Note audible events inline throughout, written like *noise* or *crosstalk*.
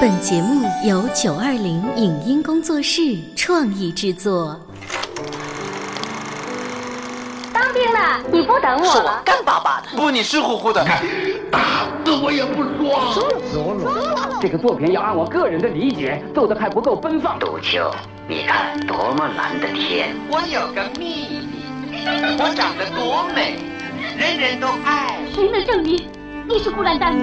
本节目由九二零影音工作室创意制作。当兵了，你不等我是我了？干巴巴的，不，你湿乎乎的。打死我也不说。这个作品要按我个人的理解做的还不够奔放。杜秋，你看多么蓝的天！我有个秘密，我长得多美，人人都爱。谁能证明你是孤兰丹女？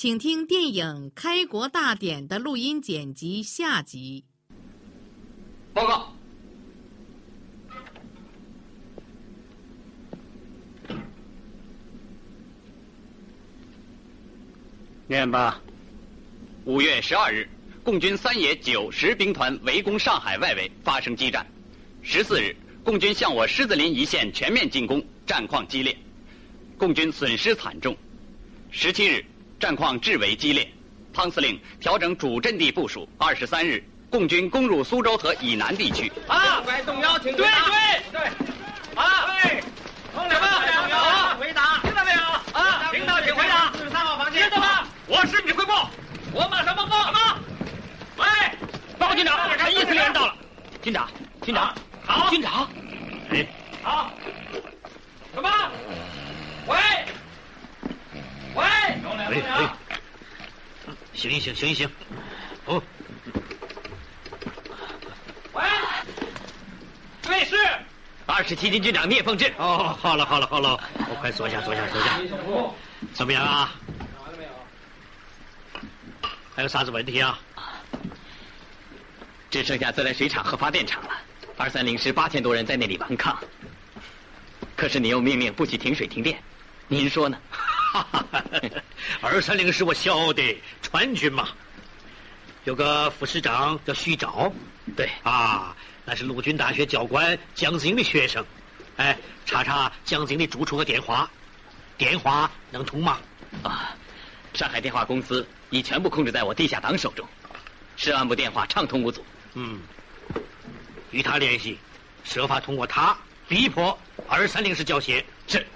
请听电影《开国大典》的录音剪辑下集。报告。念吧。五月十二日，共军三野九十兵团围攻上海外围，发生激战。十四日，共军向我狮子林一线全面进攻，战况激烈，共军损失惨重。十七日，战况至为激烈，汤司令调整主阵地部署。二十三日，共军攻入苏州河以南地区。啊，该动摇，请对对对，啊，对，同志们，好，回答，听到没有？啊，领导请回答。四十三号房间，知道吗？我是指挥部，我马上报告。什么？喂，报告军长，一司令到了。军长，军长，好，军长，哎，好，什么？喂，喂，喂喂，醒一醒，醒一醒，哦，喂，对是。二十七军军长聂凤智。哦，好了好了好了，我快坐下坐下坐下。怎么样啊？还有啥子问题啊？只剩下自来水厂和发电厂了。二三零师八千多人在那里顽抗，可是你又命令不许停水停电，您说呢？*laughs* 二三零师我晓得，川军嘛，有个副师长叫徐钊，对啊，那是陆军大学教官蒋经的学生。哎，查查蒋经的住处和电话，电话能通吗？啊，上海电话公司已全部控制在我地下党手中，十万部电话畅通无阻。嗯，与他联系，设法通过他逼迫二三零师交械。是。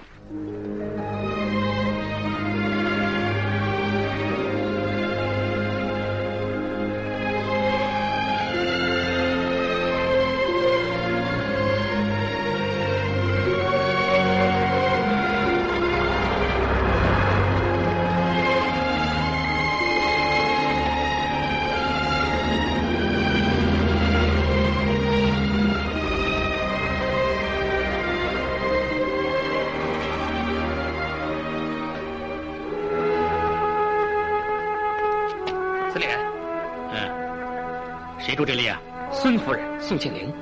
这里啊？孙夫人宋庆龄。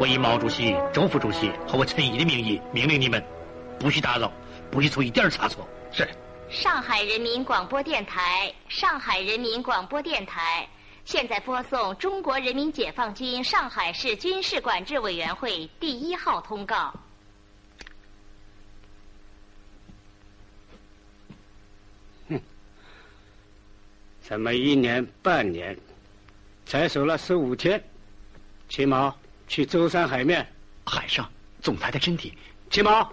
我以毛主席、周副主席和我陈毅的名义命令你们，不许打扰，不许出一点差错。是。上海人民广播电台，上海人民广播电台，现在播送中国人民解放军上海市军事管制委员会第一号通告。怎么一年半年，才守了十五天？秦毛去舟山海面，海上总裁的身体。秦毛。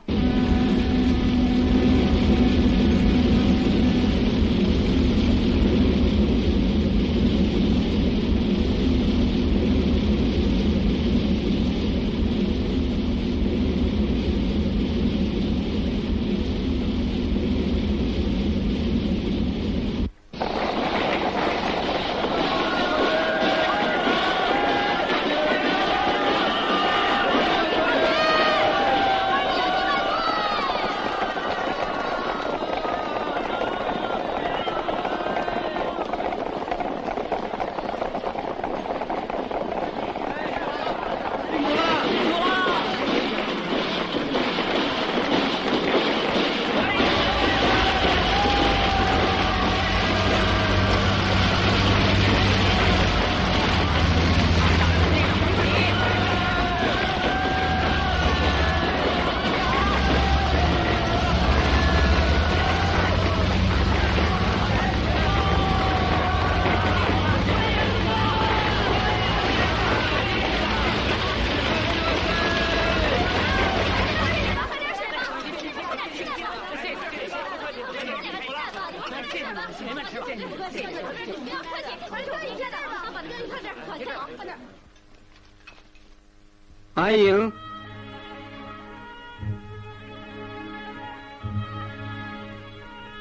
阿英，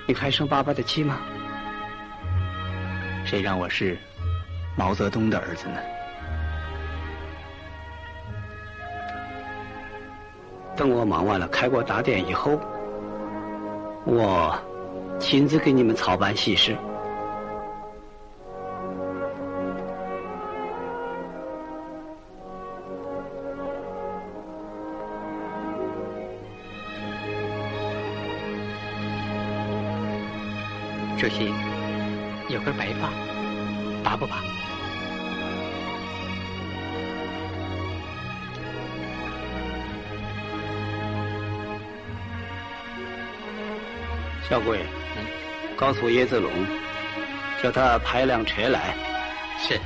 你还生爸爸的气吗？谁让我是毛泽东的儿子呢？等我忙完了开国大典以后，我亲自给你们操办喜事。有根白发，拔不拔？小鬼，告诉叶子龙，叫他派辆车来。是。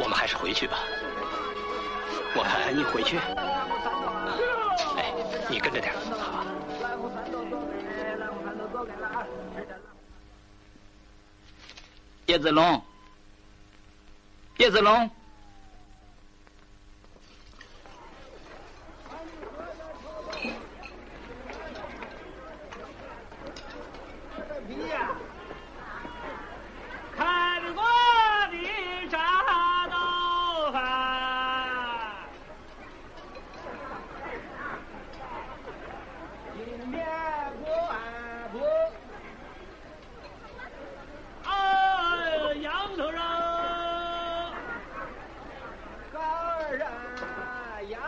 我们还是回去吧。我看你回去。哎，你跟着点。叶子龙，叶子龙，看过的茶豆饭，今年过完不？啊，羊头肉，高儿啊，羊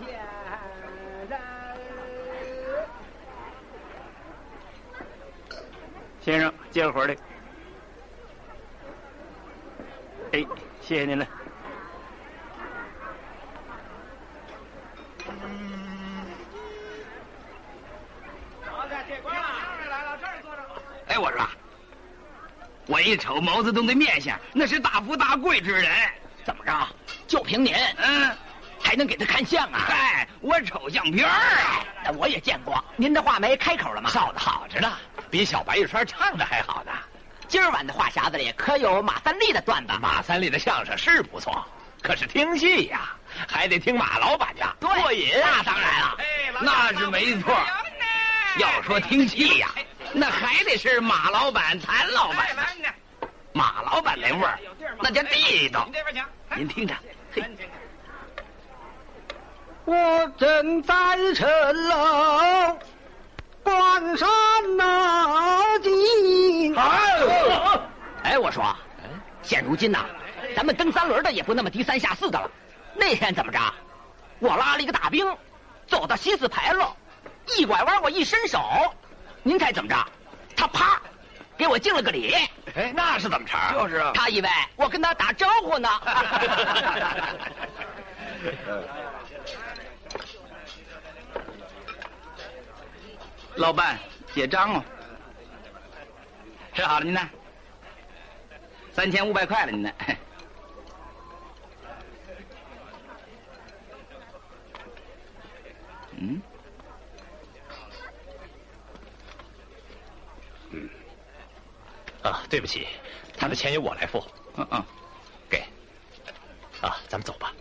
天人。先生，接个活的。哎，谢谢您了。哎，我说，我一瞅毛泽东的面相，那是大富大贵之人。怎么着？就凭您，嗯，还能给他看相啊？嗨，我瞅相片儿啊。那我也见过。您的画眉开口了吗？烧的好着呢，比小白玉川唱的还好呢。今儿晚的话匣子里可有马三立的段子？马三立的相声是不错，可是听戏呀，还得听马老板的，过瘾。那当然了，那是没错。要说听戏呀，那还得是马老板、谭老板。马老板那味儿，那叫地道。您听着，嘿。我正在城楼关山那进。哎，我说，现如今呐，咱们蹬三轮的也不那么低三下四的了。那天怎么着？我拉了一个大兵，走到西四牌楼，一拐弯，我一伸手，您猜怎么着？他啪，给我敬了个礼。哎，那是怎么茬？就是啊。他以为我跟他打招呼呢。*laughs* *laughs* 老板，结账哦。吃好了，您呢？三千五百块了，您呢？嗯。*laughs* 嗯。啊，对不起，他的钱由我来付。嗯嗯，给。啊，咱们走吧。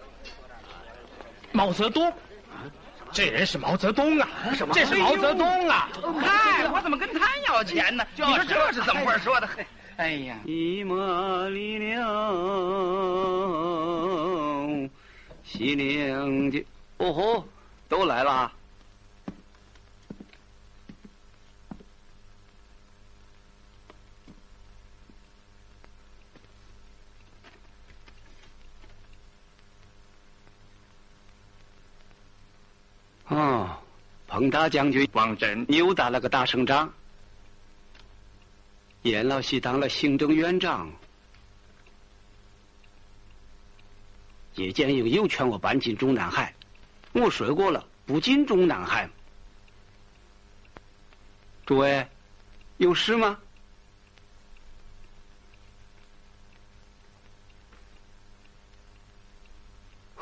毛泽东，这人是毛泽东啊！什么这是毛泽东啊！嗨，我怎么跟他要钱呢？你说这是怎么话说的？哎呀，一马离了西凉的，哦吼，都来了。啊，彭大将军王震又打了个大胜仗，严老西当了行政院长，叶剑英又劝我搬进中南海，我说过了，不进中南海。诸位，有事吗？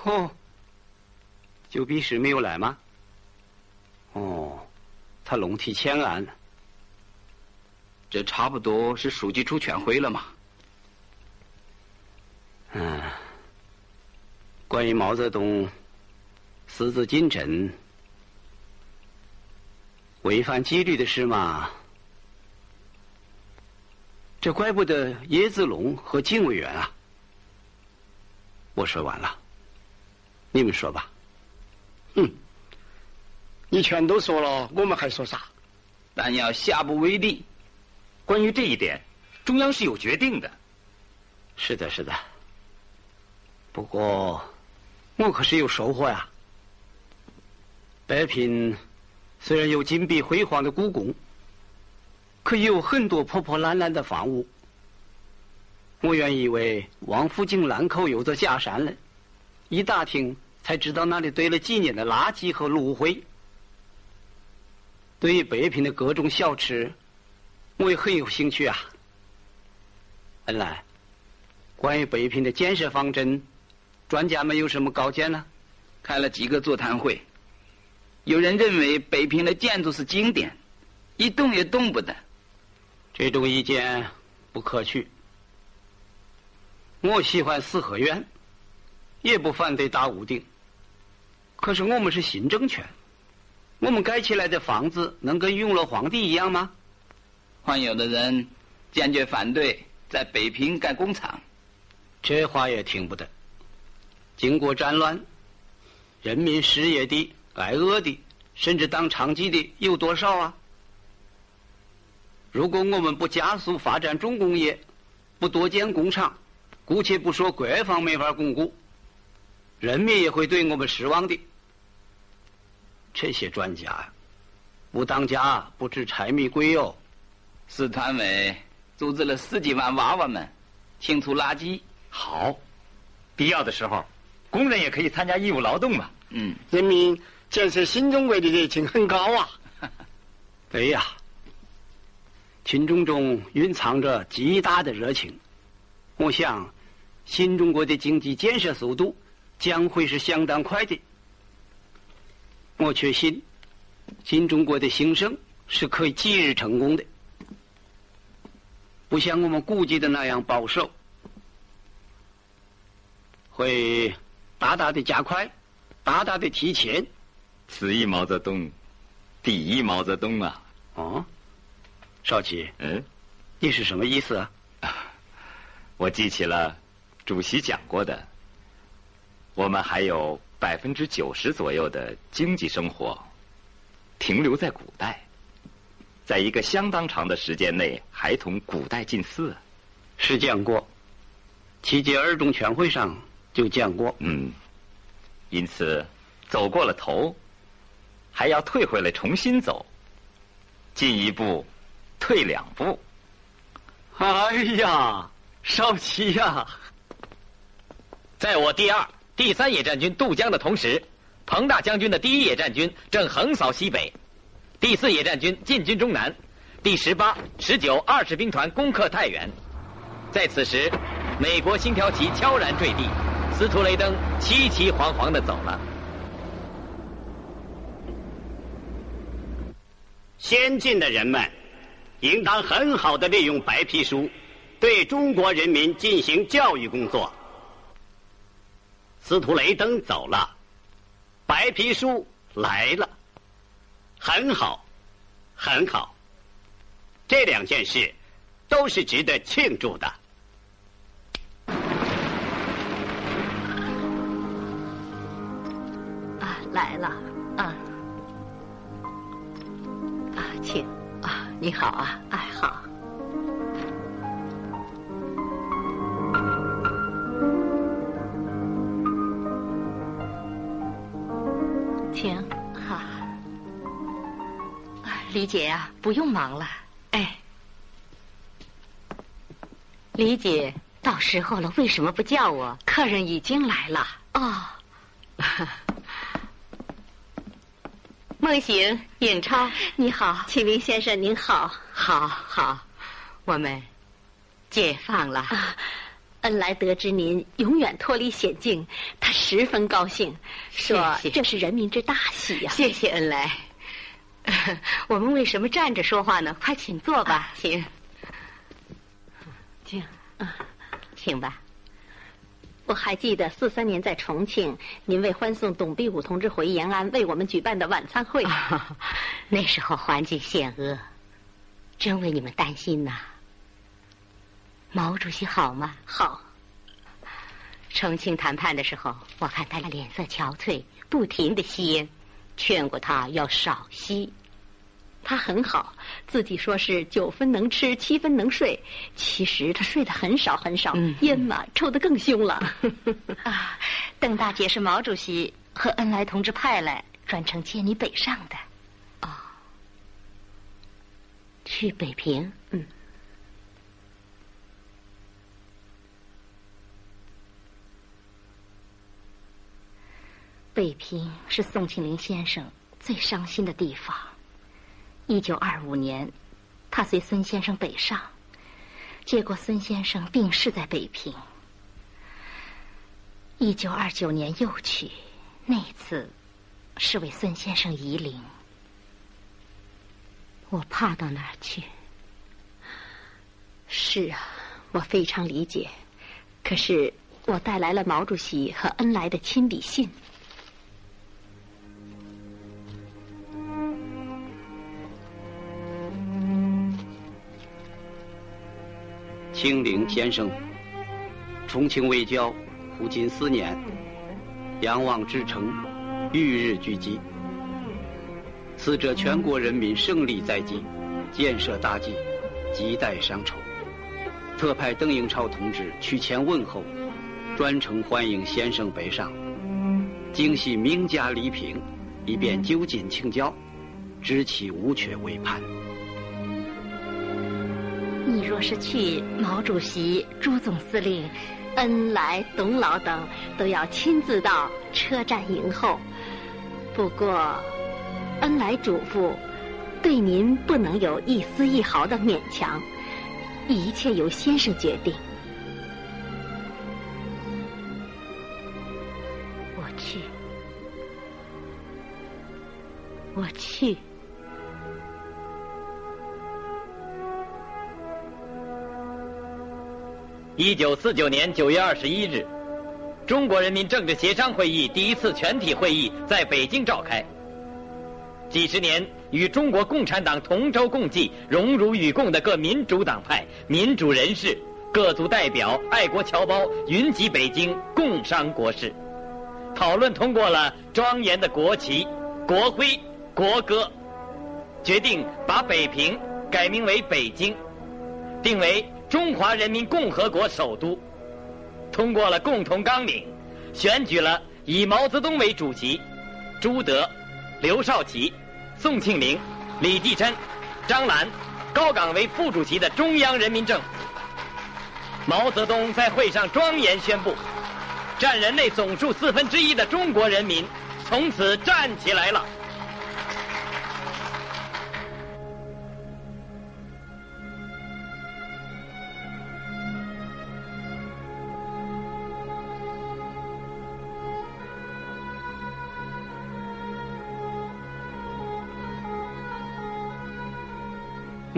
哦，九比是没有来吗？他龙体欠安，这差不多是书记出全会了嘛？嗯，关于毛泽东私自进城、违反纪律的事嘛，这怪不得叶子龙和警委员啊。我说完了，你们说吧。嗯。你全都说了，我们还说啥？但要下不为例。关于这一点，中央是有决定的。是的，是的。不过，我可是有收获呀。北平虽然有金碧辉煌的故宫，可也有很多破破烂烂的房屋。我原以为王府井南口有座假山呢，一打听才知道那里堆了几年的垃圾和炉灰。对于北平的各种小吃，我也很有兴趣啊。恩来，关于北平的建设方针，专家们有什么高见呢？开了几个座谈会，有人认为北平的建筑是经典，一动也动不得。这种意见不可取。我喜欢四合院，也不反对大屋顶。可是我们是新政权。我们盖起来的房子能跟永乐皇帝一样吗？还有的人坚决反对在北平盖工厂，这话也听不得。经过战乱，人民失业的、挨饿的，甚至当娼妓的有多少啊？如果我们不加速发展重工业，不多建工厂，姑且不说国防没法巩固，人民也会对我们失望的。这些专家呀，不当家不知柴米贵哟。市团委组织了十几万娃娃们清除垃圾，好，必要的时候，工人也可以参加义务劳动嘛。嗯，人民建设新中国的热情很高啊。*laughs* 哎呀，群众中蕴藏着极大的热情。我想，新中国的经济建设速度将会是相当快的。我确信，新中国的兴盛是可以即日成功的，不像我们估计的那样保守，会大大的加快，大大的提前。此一毛泽东，第一毛泽东啊！哦，少奇，嗯，你是什么意思啊？*laughs* 我记起了主席讲过的，我们还有。百分之九十左右的经济生活停留在古代，在一个相当长的时间内还同古代近似。是讲过，七届二中全会上就讲过。嗯，因此走过了头，还要退回来重新走，进一步，退两步。哎呀，少奇呀，在我第二。第三野战军渡江的同时，彭大将军的第一野战军正横扫西北，第四野战军进军中南，第十八、十九、二十兵团攻克太原。在此时，美国星条旗悄然坠地，司徒雷登凄凄惶惶的走了。先进的人们，应当很好的利用白皮书，对中国人民进行教育工作。司徒雷登走了，白皮书来了，很好，很好。这两件事都是值得庆祝的。啊，来了，啊，啊，请，啊，你好啊，哎，好。请，好。李姐呀，不用忙了。哎，李姐，到时候了，为什么不叫我？客人已经来了。哦。梦醒，尹超，你好，启明先生您好，好好，我们解放了。恩来得知您永远脱离险境，他十分高兴，说这是人民之大喜呀。谢谢恩来。*laughs* 我们为什么站着说话呢？快请坐吧，请，请啊，请吧。我还记得四三年在重庆，您为欢送董必武同志回延安，为我们举办的晚餐会。*laughs* 那时候环境险恶，真为你们担心呐。毛主席好吗？好。重庆谈判的时候，我看他脸色憔悴，不停的吸烟，劝过他要少吸。他很好，自己说是九分能吃，七分能睡，其实他睡得很少很少，烟嘛抽得更凶了。*laughs* 啊，邓大姐是毛主席和恩来同志派来专程接你北上的。哦，去北平？嗯。北平是宋庆龄先生最伤心的地方。一九二五年，他随孙先生北上，结果孙先生病逝在北平。一九二九年又去，那次是为孙先生移灵。我怕到哪儿去？是啊，我非常理解。可是我带来了毛主席和恩来的亲笔信。清陵先生，重庆未交，忽近思念，仰望之城，欲日俱击。此者全国人民胜利在即，建设大计，亟待商筹。特派邓颖超同志去前问候，专程欢迎先生北上，精系名家礼品，以便就近请教，知其无缺未判。若是去，毛主席、朱总司令、恩来、董老等都要亲自到车站迎候。不过，恩来嘱咐，对您不能有一丝一毫的勉强，一切由先生决定。我去，我去。一九四九年九月二十一日，中国人民政治协商会议第一次全体会议在北京召开。几十年与中国共产党同舟共济、荣辱与共的各民主党派、民主人士、各族代表、爱国侨胞云集北京，共商国事，讨论通过了庄严的国旗、国徽、国歌，决定把北平改名为北京，定为。中华人民共和国首都通过了共同纲领，选举了以毛泽东为主席，朱德、刘少奇、宋庆龄、李济深、张澜、高岗为副主席的中央人民政府。毛泽东在会上庄严宣布：占人类总数四分之一的中国人民从此站起来了。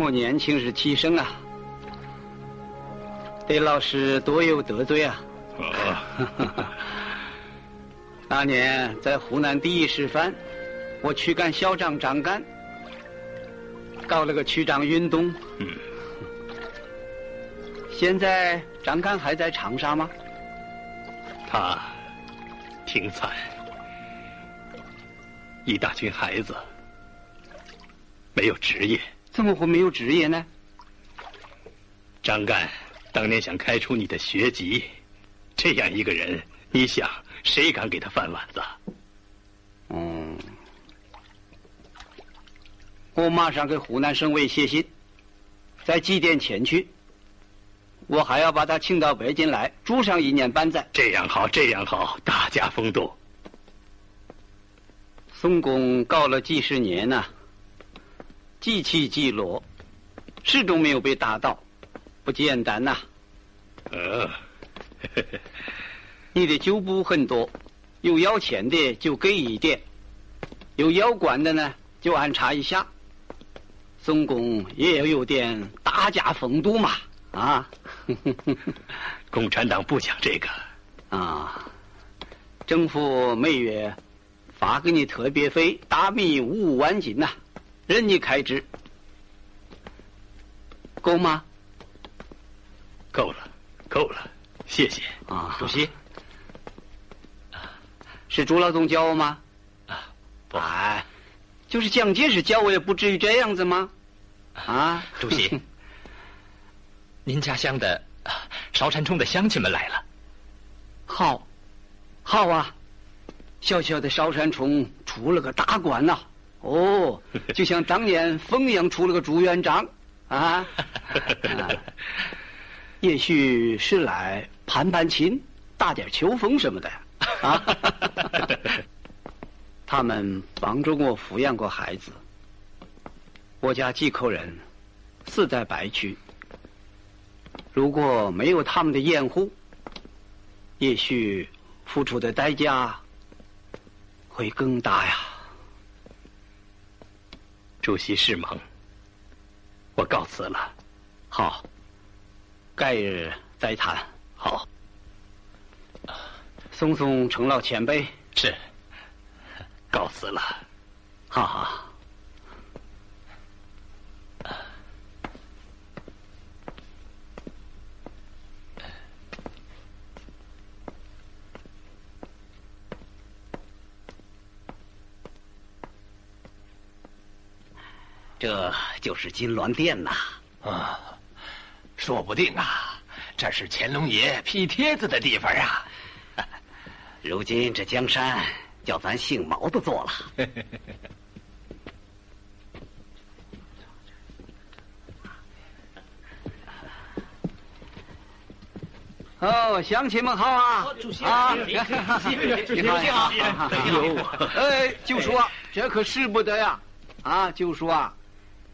我年轻时气盛啊，对老师多有得罪啊。哦 *laughs* 那年在湖南第一师范，我去干校长张干，搞了个区长运动。嗯。现在张干还在长沙吗？他挺惨，一大群孩子没有职业。怎么会没有职业呢？张干当年想开除你的学籍，这样一个人，你想谁敢给他饭碗子？嗯，我马上给湖南省委写信，再寄点前去。我还要把他请到北京来，住上一年半载。这样好，这样好，大家风度。宋公告了几十年呐，几起几落，始终没有被打倒，不简单呐。呃，*laughs* 你的旧部很多，有要钱的就给一点，有要官的呢就安插一下。宋公也要有点大家风度嘛，啊！*laughs* 共产党不讲这个啊，政府每月发给你特别费大米五万斤呐，任你开支，够吗？够了，够了，谢谢啊，主席。是朱老总教我吗？啊，不，哎。就是蒋介石教我也不至于这样子吗？啊，主席，*laughs* 您家乡的韶山冲的乡亲们来了。好，好啊，小小的韶山冲出了个大官呐。哦，就像当年凤阳出了个朱元璋啊。也许是来攀攀亲、打点秋风什么的啊。他们帮助我抚养过孩子，我家几口人死在白区。如果没有他们的掩护，也许付出的代价会更大呀。主席事忙，我告辞了。好，改日再谈。好，松松承老前辈是。*laughs* 告辞了，哈哈。这就是金銮殿呐！啊，说不定啊，这是乾隆爷批帖子的地方啊。*laughs* 如今这江山。叫咱姓毛的做了。*laughs* 哦，乡亲们好啊！主席啊，主席，主席好，有哎，就说这可使不得呀！啊，就说啊，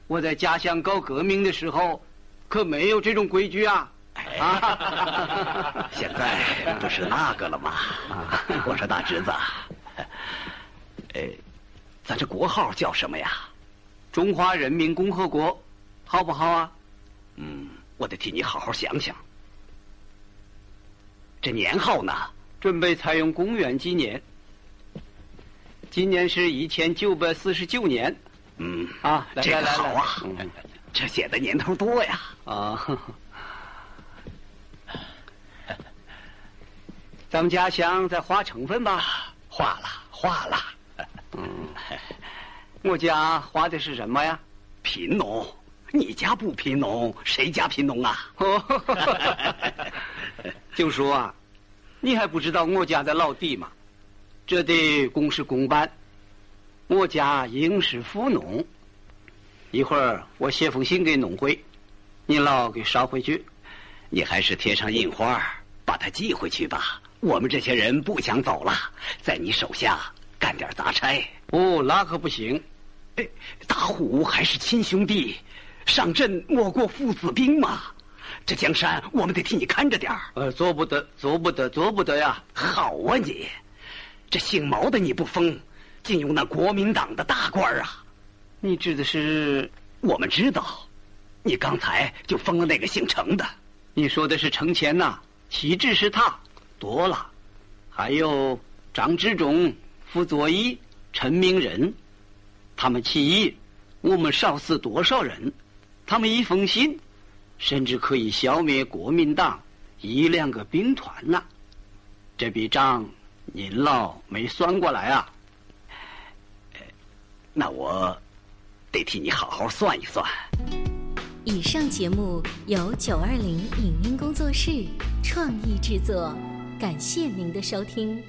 我在家乡搞革命的时候，可没有这种规矩啊！啊，现在不是那个了吗？我说大侄子。哎，咱这国号叫什么呀？中华人民共和国，好不好啊？嗯，我得替你好好想想。这年号呢？准备采用公元纪年。今年是一千九百四十九年。嗯啊，这个好啊，这写的年头多呀。啊，咱们家乡在花成分吧。画了，画了。嗯，我家花的是什么呀？贫农。你家不贫农，谁家贫农啊？*laughs* 就说啊，你还不知道我家的老弟吗？这得公事公办。我家应是富农。一会儿我写封信给农会，你老给捎回去。你还是贴上印花，把它寄回去吧。我们这些人不想走了，在你手下干点杂差。哦，那可不行。哎，大虎还是亲兄弟，上阵莫过父子兵嘛。这江山我们得替你看着点儿。呃，做不得，做不得，做不得呀！好啊你，这姓毛的你不封，竟用那国民党的大官啊！你指的是？我们知道，你刚才就封了那个姓程的。你说的是程潜呐？岂止是他？多了，还有张之忠、傅作义、陈明仁，他们起义，我们少死多少人？他们一封信，甚至可以消灭国民党一两个兵团呐！这笔账您老没算过来啊？那我得替你好好算一算。以上节目由九二零影音工作室创意制作。感谢您的收听。